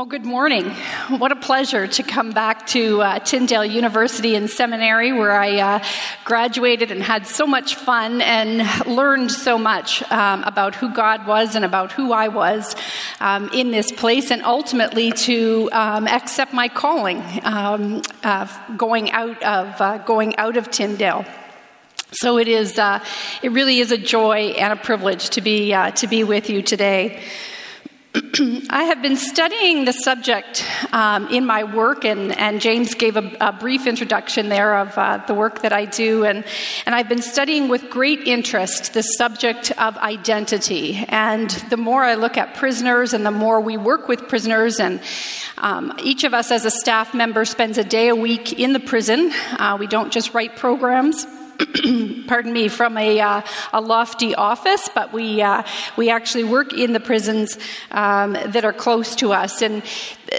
Well, good morning. What a pleasure to come back to uh, Tyndale University and Seminary, where I uh, graduated and had so much fun and learned so much um, about who God was and about who I was um, in this place, and ultimately to um, accept my calling, uh, going out of uh, going out of Tyndale. So it is. Uh, it really is a joy and a privilege to be uh, to be with you today. I have been studying the subject um, in my work, and, and James gave a, a, brief introduction there of uh, the work that I do. And, and I've been studying with great interest the subject of identity. And the more I look at prisoners and the more we work with prisoners, and um, each of us as a staff member spends a day a week in the prison, uh, we don't just write programs. pardon me, from a, uh, a lofty office, but we, uh, we actually work in the prisons um, that are close to us. And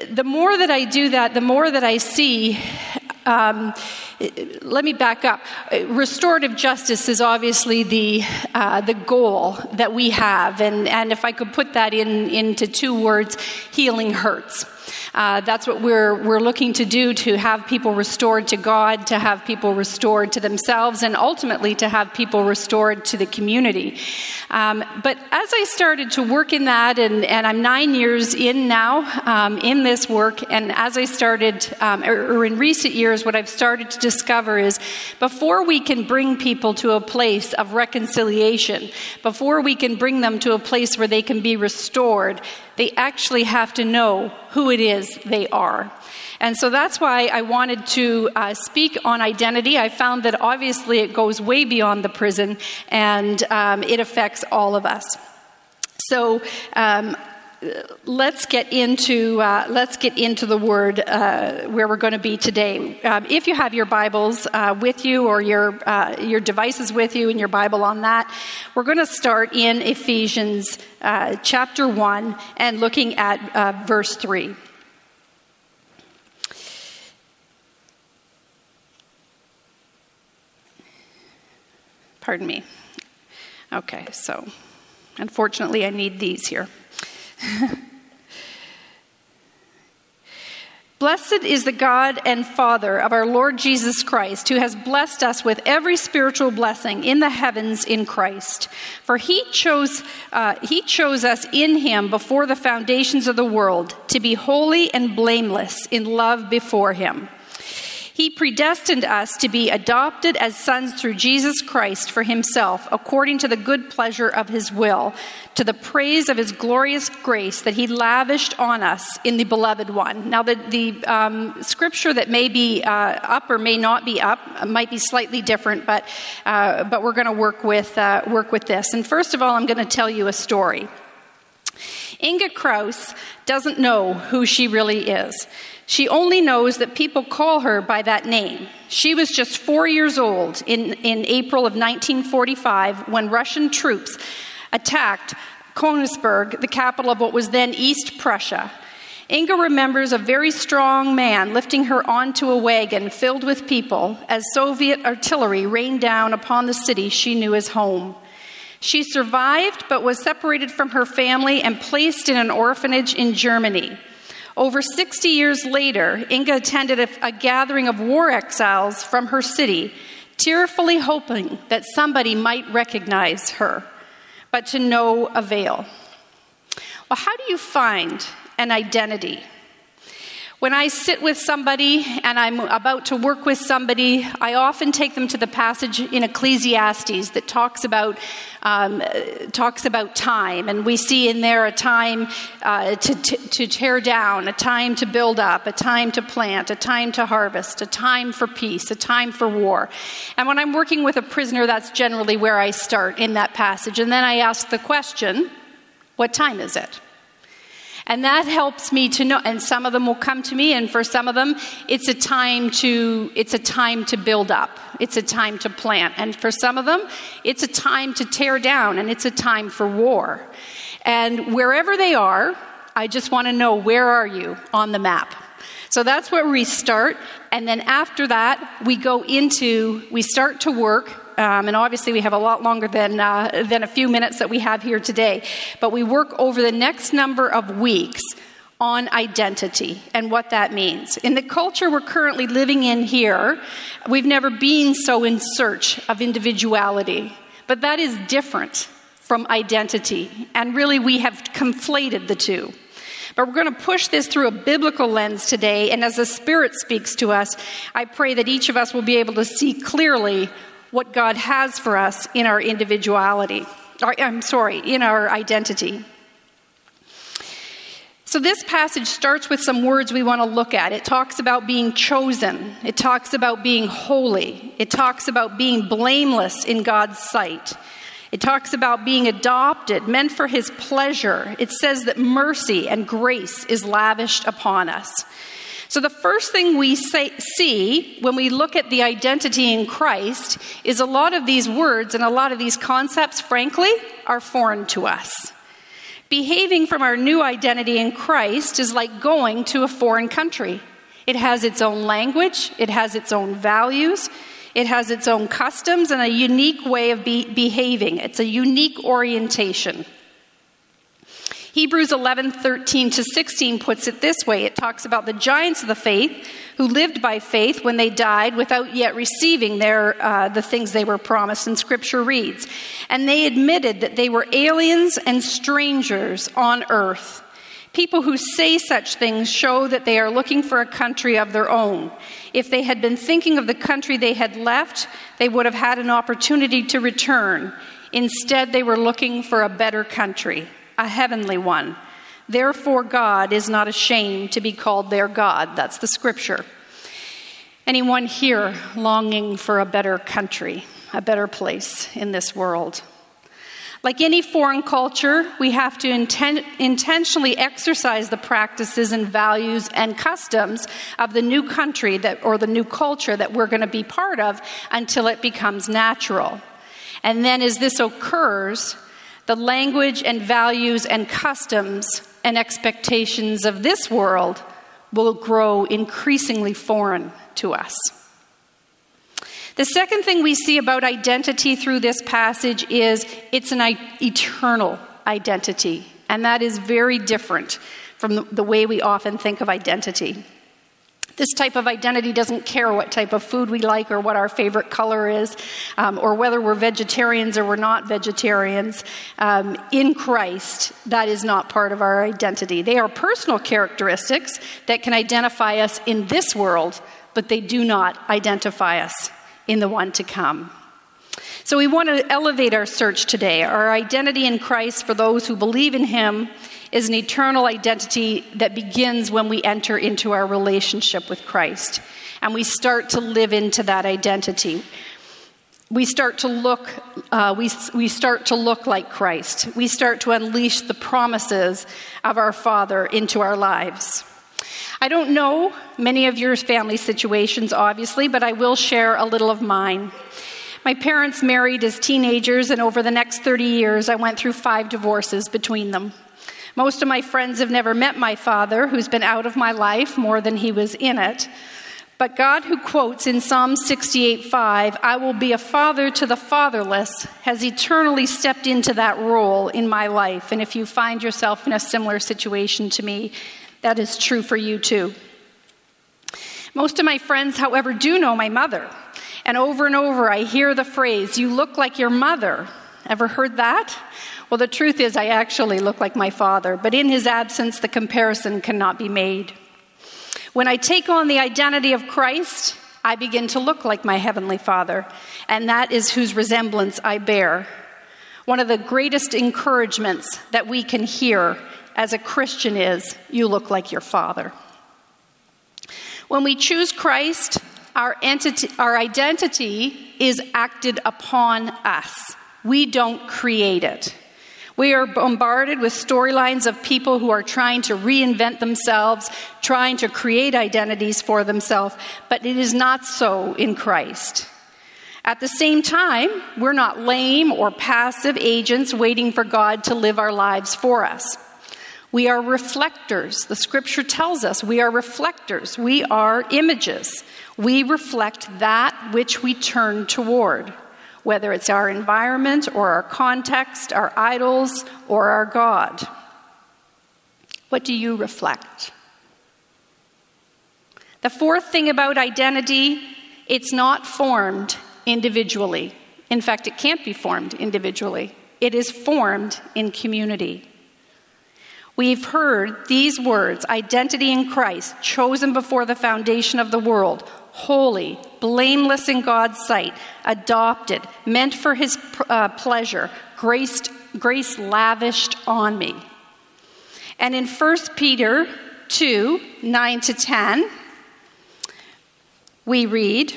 the more that I do that, the more that I see. Um, let me back up. Restorative justice is obviously the uh, the goal that we have, and and if I could put that in into two words, healing hurts. Uh, that's what we're, we're looking to do to have people restored to God, to have people restored to themselves, and ultimately to have people restored to the community. Um, but as I started to work in that, and, and I'm nine years in now um, in this work, and as I started, um, or, or in recent years, what I've started to discover is before we can bring people to a place of reconciliation, before we can bring them to a place where they can be restored, they actually have to know who it is they are. And so that's why I wanted to uh, speak on identity. I found that obviously it goes way beyond the prison and um, it affects all of us. So um, let's get into uh, let's get into the word uh, where we're going to be today. Um, if you have your Bibles uh, with you or your uh, your devices with you and your Bible on that, we're going to start in Ephesians uh, chapter one and looking at uh, verse three. Pardon me. Okay, so unfortunately, I need these here. Blessed is the God and Father of our Lord Jesus Christ, who has blessed us with every spiritual blessing in the heavens in Christ. For he chose, uh, he chose us in him before the foundations of the world to be holy and blameless in love before him. He predestined us to be adopted as sons through Jesus Christ for himself, according to the good pleasure of his will, to the praise of his glorious grace that he lavished on us in the beloved one. Now, the, the um, scripture that may be uh, up or may not be up might be slightly different, but, uh, but we're going to work with, uh, work with this. And first of all, I'm going to tell you a story. Inga Kraus doesn't know who she really is. She only knows that people call her by that name. She was just four years old in, in April of 1945 when Russian troops attacked Königsberg, the capital of what was then East Prussia. Inga remembers a very strong man lifting her onto a wagon filled with people as Soviet artillery rained down upon the city she knew as home. She survived but was separated from her family and placed in an orphanage in Germany. Over 60 years later, Inga attended a, a gathering of war exiles from her city, tearfully hoping that somebody might recognize her, but to no avail. Well, how do you find an identity? When I sit with somebody and I'm about to work with somebody, I often take them to the passage in Ecclesiastes that talks about um, talks about time, and we see in there a time uh, to, to, to tear down, a time to build up, a time to plant, a time to harvest, a time for peace, a time for war. And when I'm working with a prisoner, that's generally where I start in that passage, and then I ask the question, "What time is it?" And that helps me to know, and some of them will come to me, and for some of them, it's a time to, it's a time to build up. It's a time to plant. And for some of them, it's a time to tear down, and it's a time for war. And wherever they are, I just want to know where are you on the map? So that's where we start. And then after that, we go into, we start to work um, and obviously, we have a lot longer than, uh, than a few minutes that we have here today. But we work over the next number of weeks on identity and what that means. In the culture we're currently living in here, we've never been so in search of individuality, but that is different from identity, and really we have conflated the two. But we're going to push this through a biblical lens today, and as the Spirit speaks to us, I pray that each of us will be able to see clearly what God has for us in our individuality. I'm sorry, in our identity. So, this passage starts with some words we want to look at. It talks about being chosen, it talks about being holy, it talks about being blameless in God's sight. It talks about being adopted, meant for his pleasure. It says that mercy and grace is lavished upon us. So, the first thing we say, see when we look at the identity in Christ is a lot of these words and a lot of these concepts, frankly, are foreign to us. Behaving from our new identity in Christ is like going to a foreign country. It has its own language, it has its own values, it has its own customs and a unique way of be- behaving. It's a unique orientation. Hebrews 11, 13 to 16 puts it this way it talks about the giants of the faith who lived by faith when they died without yet receiving their, uh, the things they were promised. And scripture reads, And they admitted that they were aliens and strangers on earth. People who say such things show that they are looking for a country of their own. If they had been thinking of the country they had left, they would have had an opportunity to return. Instead, they were looking for a better country a heavenly one. Therefore, God is not ashamed to be called their God. That's the scripture. Anyone here longing for a better country, a better place in this world? Like any foreign culture, we have to inten- intentionally exercise the practices and values and customs of the new country that, or the new culture that we're going to be part of until it becomes natural. And then, as this occurs, the language and values and customs and expectations of this world will grow increasingly foreign to us. The second thing we see about identity through this passage is it's an eternal identity, and that is very different from the way we often think of identity. This type of identity doesn't care what type of food we like or what our favorite color is, um, or whether we're vegetarians or we're not vegetarians. Um, in Christ, that is not part of our identity. They are personal characteristics that can identify us in this world, but they do not identify us in the one to come. So, we want to elevate our search today. Our identity in Christ for those who believe in Him is an eternal identity that begins when we enter into our relationship with Christ. And we start to live into that identity. We start to look, uh, we, we start to look like Christ. We start to unleash the promises of our Father into our lives. I don't know many of your family situations, obviously, but I will share a little of mine. My parents married as teenagers, and over the next 30 years, I went through five divorces between them. Most of my friends have never met my father, who's been out of my life more than he was in it. But God, who quotes in Psalm 68 5, I will be a father to the fatherless, has eternally stepped into that role in my life. And if you find yourself in a similar situation to me, that is true for you too. Most of my friends, however, do know my mother. And over and over, I hear the phrase, You look like your mother. Ever heard that? Well, the truth is, I actually look like my father, but in his absence, the comparison cannot be made. When I take on the identity of Christ, I begin to look like my heavenly father, and that is whose resemblance I bear. One of the greatest encouragements that we can hear as a Christian is, You look like your father. When we choose Christ, our, entity, our identity is acted upon us. We don't create it. We are bombarded with storylines of people who are trying to reinvent themselves, trying to create identities for themselves, but it is not so in Christ. At the same time, we're not lame or passive agents waiting for God to live our lives for us. We are reflectors. The scripture tells us we are reflectors. We are images. We reflect that which we turn toward whether it's our environment or our context, our idols, or our God. What do you reflect? The fourth thing about identity, it's not formed individually. In fact, it can't be formed individually. It is formed in community. We've heard these words identity in Christ, chosen before the foundation of the world, holy, blameless in God's sight, adopted, meant for his uh, pleasure, graced, grace lavished on me. And in 1 Peter 2 9 to 10, we read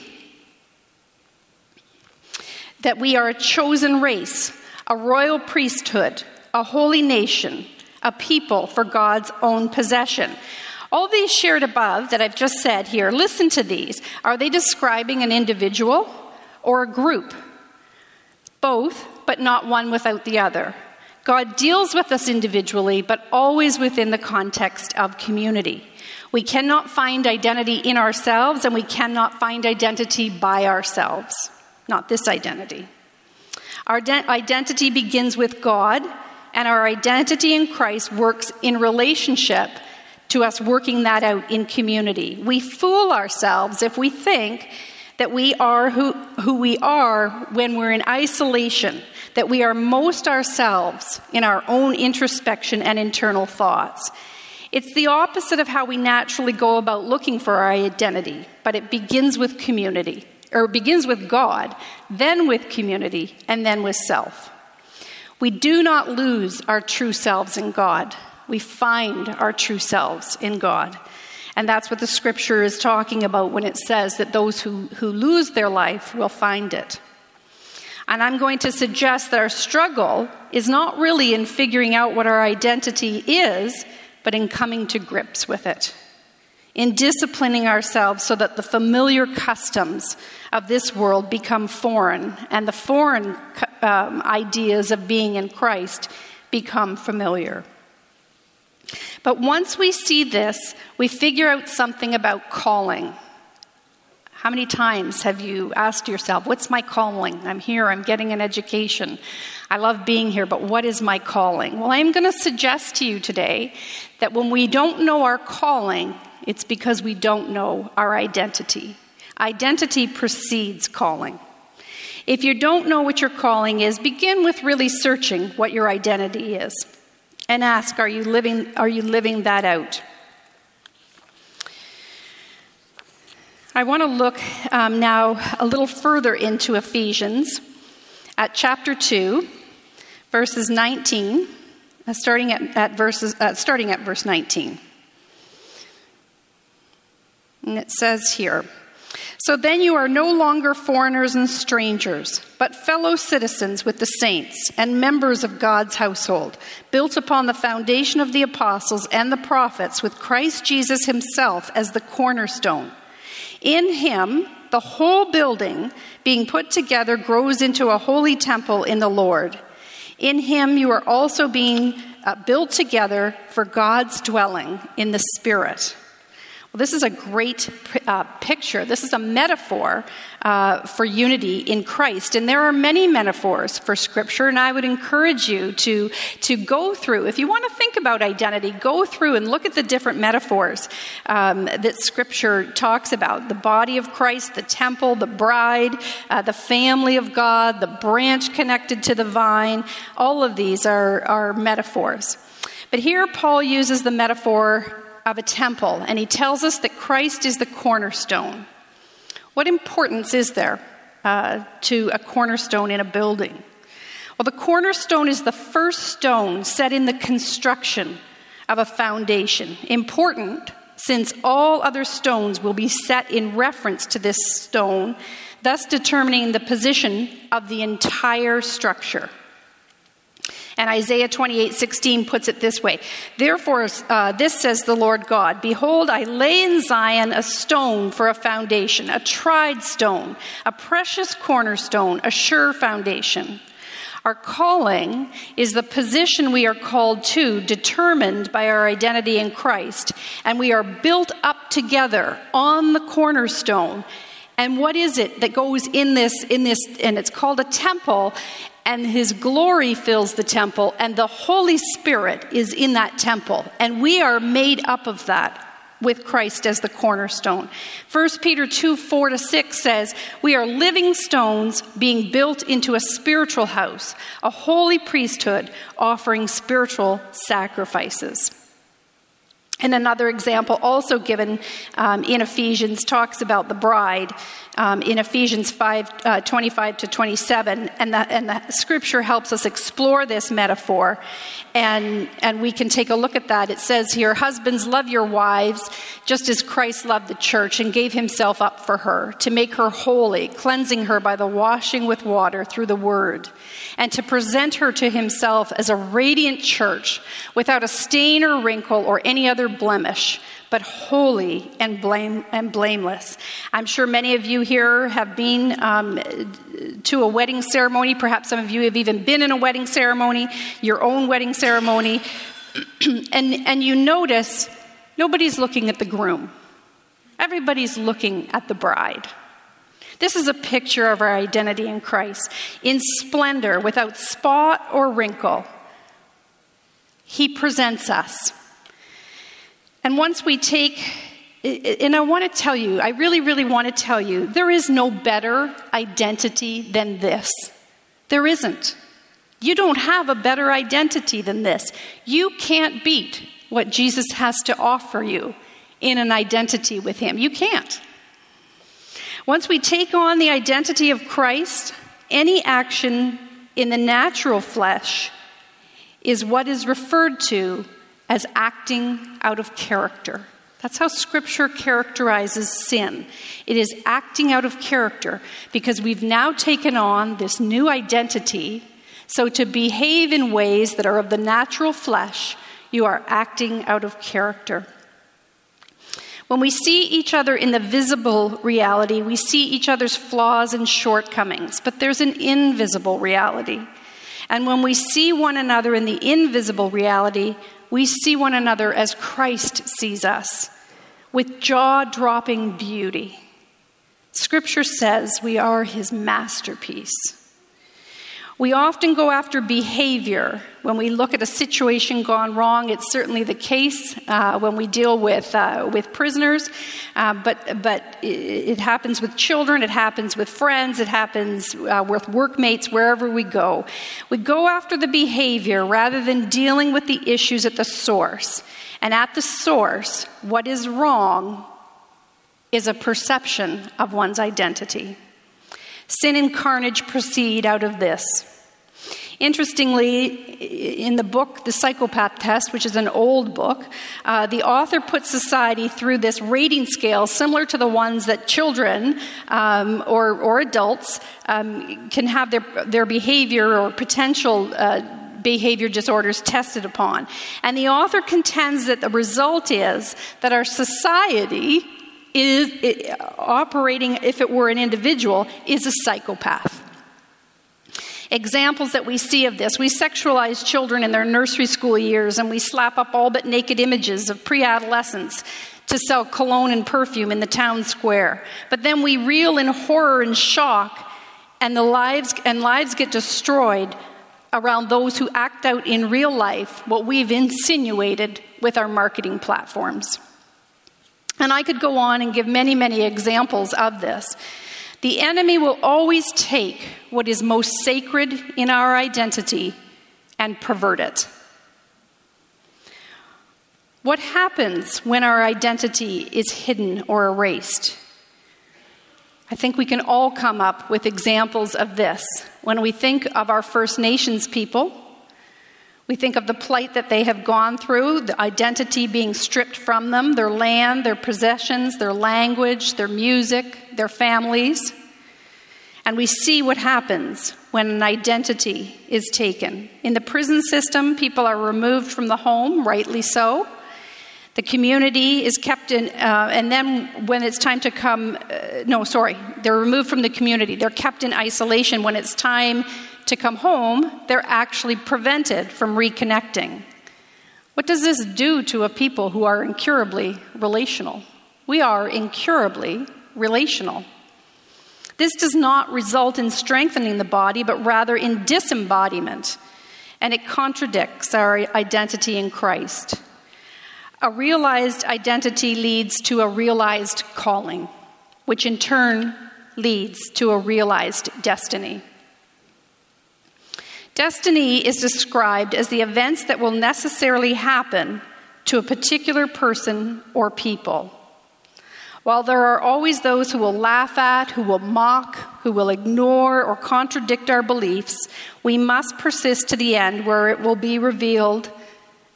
that we are a chosen race, a royal priesthood, a holy nation, a people for God's own possession. All these shared above that I've just said here, listen to these. Are they describing an individual or a group? Both, but not one without the other. God deals with us individually, but always within the context of community. We cannot find identity in ourselves, and we cannot find identity by ourselves. Not this identity. Our de- identity begins with God, and our identity in Christ works in relationship to us working that out in community. We fool ourselves if we think that we are who, who we are when we're in isolation, that we are most ourselves in our own introspection and internal thoughts. It's the opposite of how we naturally go about looking for our identity, but it begins with community, or begins with God, then with community, and then with self. We do not lose our true selves in God. We find our true selves in God. And that's what the scripture is talking about when it says that those who, who lose their life will find it. And I'm going to suggest that our struggle is not really in figuring out what our identity is, but in coming to grips with it, in disciplining ourselves so that the familiar customs of this world become foreign and the foreign um, ideas of being in Christ become familiar. But once we see this, we figure out something about calling. How many times have you asked yourself, What's my calling? I'm here, I'm getting an education. I love being here, but what is my calling? Well, I'm going to suggest to you today that when we don't know our calling, it's because we don't know our identity. Identity precedes calling. If you don't know what your calling is, begin with really searching what your identity is and ask are you living, are you living that out? I want to look um, now a little further into Ephesians at chapter 2, verses 19, uh, starting at, at, verses, uh, starting at verse 19. And it says here So then you are no longer foreigners and strangers, but fellow citizens with the saints and members of God's household, built upon the foundation of the apostles and the prophets, with Christ Jesus himself as the cornerstone. In him, the whole building being put together grows into a holy temple in the Lord. In him, you are also being uh, built together for God's dwelling in the Spirit. Well, this is a great uh, picture. This is a metaphor uh, for unity in Christ. And there are many metaphors for Scripture, and I would encourage you to, to go through, if you want to think about identity, go through and look at the different metaphors um, that Scripture talks about the body of Christ, the temple, the bride, uh, the family of God, the branch connected to the vine. All of these are, are metaphors. But here, Paul uses the metaphor of a temple, and he tells us that Christ is the cornerstone. What importance is there uh, to a cornerstone in a building? Well, the cornerstone is the first stone set in the construction of a foundation. Important since all other stones will be set in reference to this stone, thus determining the position of the entire structure. And Isaiah 28 16 puts it this way Therefore, uh, this says the Lord God Behold, I lay in Zion a stone for a foundation, a tried stone, a precious cornerstone, a sure foundation. Our calling is the position we are called to, determined by our identity in Christ, and we are built up together on the cornerstone. And what is it that goes in this in this and it's called a temple and his glory fills the temple, and the Holy Spirit is in that temple. And we are made up of that with Christ as the cornerstone. 1 Peter 2 4 to 6 says, We are living stones being built into a spiritual house, a holy priesthood offering spiritual sacrifices. And another example, also given um, in Ephesians, talks about the bride um, in Ephesians 5 uh, 25 to 27. And the, and the scripture helps us explore this metaphor. And, and we can take a look at that. It says here, Husbands, love your wives, just as Christ loved the church and gave himself up for her, to make her holy, cleansing her by the washing with water through the word, and to present her to himself as a radiant church without a stain or wrinkle or any other blemish but holy and, blame, and blameless. I'm sure many of you here have been um, to a wedding ceremony. Perhaps some of you have even been in a wedding ceremony, your own wedding ceremony. and, and you notice nobody's looking at the groom, everybody's looking at the bride. This is a picture of our identity in Christ. In splendor, without spot or wrinkle, He presents us and once we take, and I want to tell you, I really, really want to tell you, there is no better identity than this. There isn't. You don't have a better identity than this. You can't beat what Jesus has to offer you in an identity with Him. You can't. Once we take on the identity of Christ, any action in the natural flesh is what is referred to as acting out of character. That's how Scripture characterizes sin. It is acting out of character because we've now taken on this new identity. So, to behave in ways that are of the natural flesh, you are acting out of character. When we see each other in the visible reality, we see each other's flaws and shortcomings, but there's an invisible reality. And when we see one another in the invisible reality, we see one another as Christ sees us, with jaw dropping beauty. Scripture says we are his masterpiece. We often go after behavior when we look at a situation gone wrong. It's certainly the case uh, when we deal with, uh, with prisoners, uh, but, but it, happens with children, it happens with friends, it happens uh, with workmates, wherever we go. We go after the behavior rather than dealing with the issues at the source. And at the source, what is wrong is a perception of one's identity. Sin and carnage proceed out of this. Interestingly, in the book, The Psychopath Test, which is an old book, uh, the author puts society through this rating scale similar to the ones that children um, or, or adults um, can have their, their behavior or potential. Uh, behavior disorders tested upon. And the author contends that the result is that our society is it, operating, if it were an individual, is a psychopath. Examples that we see of this we sexualize children in their nursery school years and we slap up all but naked images of pre adolescents to sell cologne and perfume in the town square. But then we reel in horror and shock, and the lives and lives get destroyed around those who act out in real life what we've insinuated with our marketing platforms. And I could go on and give many, many examples of this. The enemy will always take what is most sacred in our identity and pervert it. What happens when our identity is hidden or erased? I think we can all come up with examples of this. When we think of our First Nations people, we think of the plight that they have gone through, the identity being stripped from them, their land, their possessions, their language, their music, their families. And we see what happens when an identity is taken. In the prison system, people are removed from the home, rightly so. The community is kept in, uh, and then when it's time to come, uh, no, sorry, they're removed from the community. They're kept in isolation. When it's time to come home, they're actually prevented from reconnecting. What does this do to a people who are incurably relational? We are incurably relational. This does not result in strengthening the body, but rather in disembodiment, and it contradicts our identity in Christ. A realized identity leads to a realized calling, which in turn leads to a realized destiny. Destiny is described as the events that will necessarily happen to a particular person or people. While there are always those who will laugh at, who will mock, who will ignore or contradict our beliefs, we must persist to the end where it will be revealed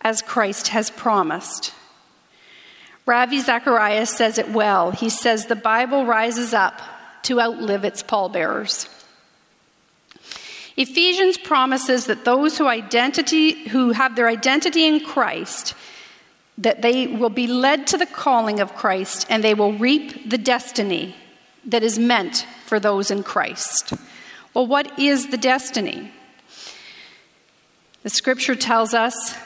as Christ has promised. Ravi Zacharias says it well. He says the Bible rises up to outlive its pallbearers. Ephesians promises that those who identity who have their identity in Christ that they will be led to the calling of Christ and they will reap the destiny that is meant for those in Christ. Well, what is the destiny? The scripture tells us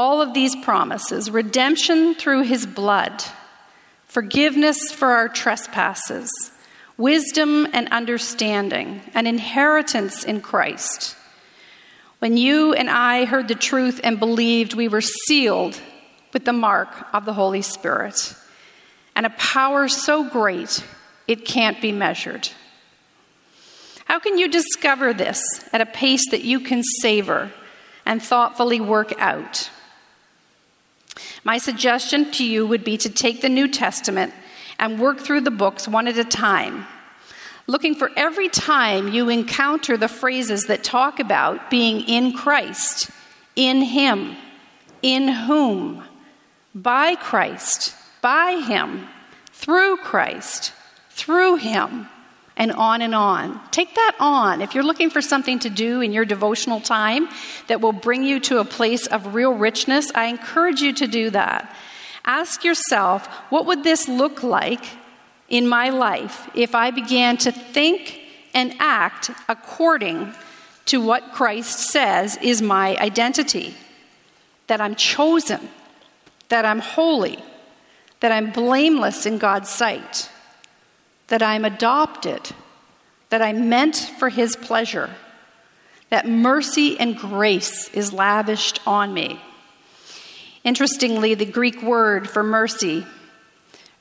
all of these promises redemption through his blood, forgiveness for our trespasses, wisdom and understanding, an inheritance in Christ. When you and I heard the truth and believed, we were sealed with the mark of the Holy Spirit, and a power so great it can't be measured. How can you discover this at a pace that you can savor and thoughtfully work out? My suggestion to you would be to take the New Testament and work through the books one at a time, looking for every time you encounter the phrases that talk about being in Christ, in Him, in whom, by Christ, by Him, through Christ, through Him, and on and on. Take that on. If you're looking for something to do in your devotional time that will bring you to a place of real richness, I encourage you to do that. Ask yourself, what would this look like in my life if I began to think and act according to what Christ says is my identity? That I'm chosen that I'm holy, that I'm blameless in God's sight, that I'm adopted, that I'm meant for His pleasure, that mercy and grace is lavished on me. Interestingly, the Greek word for mercy,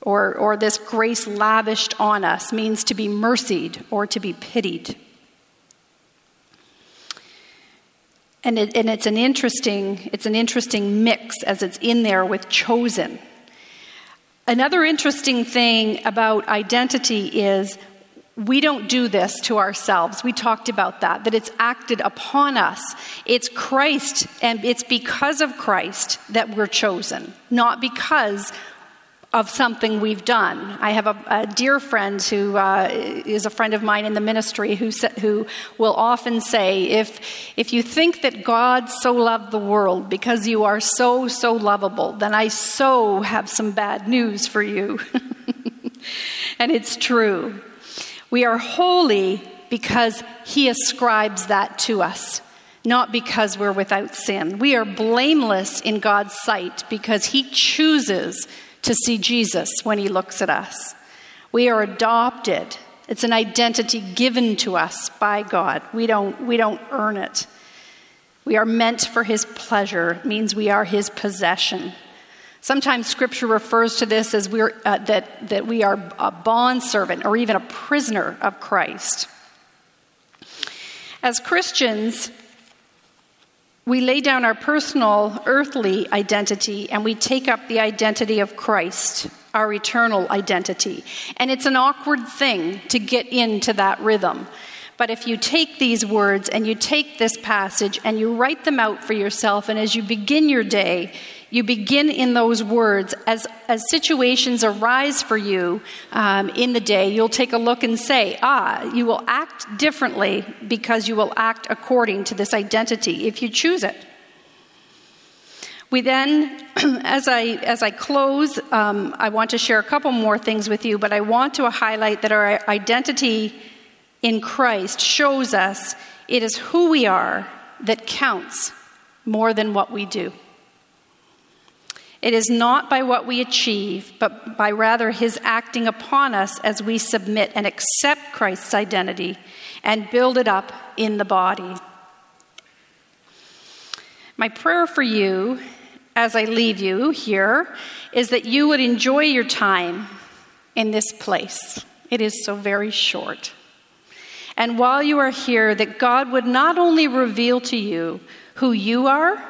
or, or this grace lavished on us, means to be mercied or to be pitied. And, it, and it's an interesting it's an interesting mix as it's in there with chosen. Another interesting thing about identity is we don't do this to ourselves. We talked about that, that it's acted upon us. It's Christ, and it's because of Christ that we're chosen, not because of something we've done. I have a, a dear friend who uh, is a friend of mine in the ministry who, sa- who will often say, if, if you think that God so loved the world because you are so, so lovable, then I so have some bad news for you. and it's true. We are holy because He ascribes that to us not because we're without sin. We are blameless in God's sight because He chooses to see Jesus when he looks at us. We are adopted. It's an identity given to us by God. We don't, we don't earn it. We are meant for his pleasure. It means we are his possession. Sometimes scripture refers to this as we're, uh, that, that we are a bondservant or even a prisoner of Christ. As Christians, we lay down our personal earthly identity and we take up the identity of Christ, our eternal identity. And it's an awkward thing to get into that rhythm. But if you take these words and you take this passage and you write them out for yourself, and as you begin your day, you begin in those words. As, as situations arise for you um, in the day, you'll take a look and say, ah, you will act differently because you will act according to this identity if you choose it. We then, as I, as I close, um, I want to share a couple more things with you, but I want to highlight that our identity in Christ shows us it is who we are that counts more than what we do. It is not by what we achieve, but by rather his acting upon us as we submit and accept Christ's identity and build it up in the body. My prayer for you as I leave you here is that you would enjoy your time in this place. It is so very short. And while you are here, that God would not only reveal to you who you are,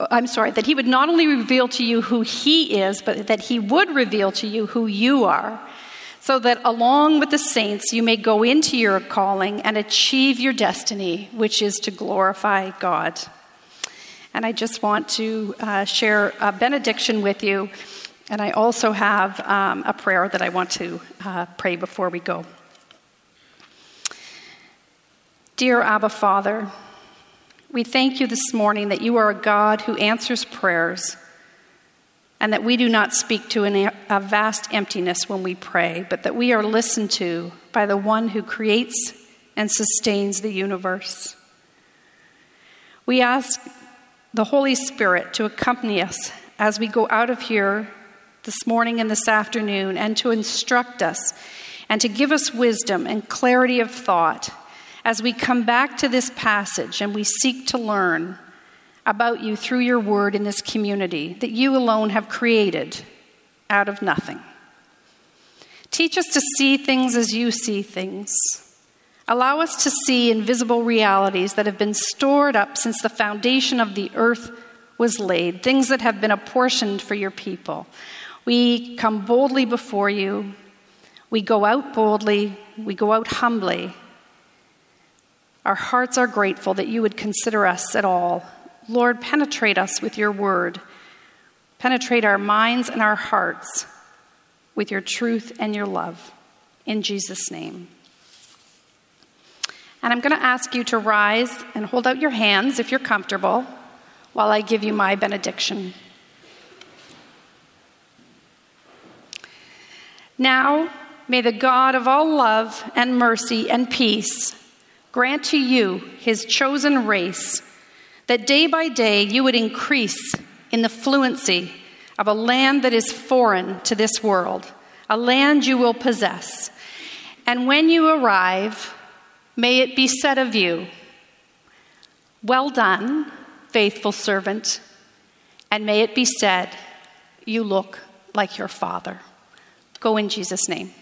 I'm sorry, that He would not only reveal to you who He is, but that He would reveal to you who you are, so that along with the saints you may go into your calling and achieve your destiny, which is to glorify God. And I just want to uh, share a benediction with you. And I also have um, a prayer that I want to uh, pray before we go. Dear Abba Father, we thank you this morning that you are a God who answers prayers and that we do not speak to an, a vast emptiness when we pray, but that we are listened to by the one who creates and sustains the universe. We ask the Holy Spirit to accompany us as we go out of here this morning and this afternoon and to instruct us and to give us wisdom and clarity of thought as we come back to this passage and we seek to learn about you through your word in this community that you alone have created out of nothing. Teach us to see things as you see things. Allow us to see invisible realities that have been stored up since the foundation of the earth was laid, things that have been apportioned for your people. We come boldly before you. We go out boldly. We go out humbly. Our hearts are grateful that you would consider us at all. Lord, penetrate us with your word. Penetrate our minds and our hearts with your truth and your love. In Jesus' name. And I'm going to ask you to rise and hold out your hands if you're comfortable while I give you my benediction. Now, may the God of all love and mercy and peace grant to you, his chosen race, that day by day you would increase in the fluency of a land that is foreign to this world, a land you will possess. And when you arrive, may it be said of you, Well done, faithful servant, and may it be said, You look like your father. Go in Jesus' name.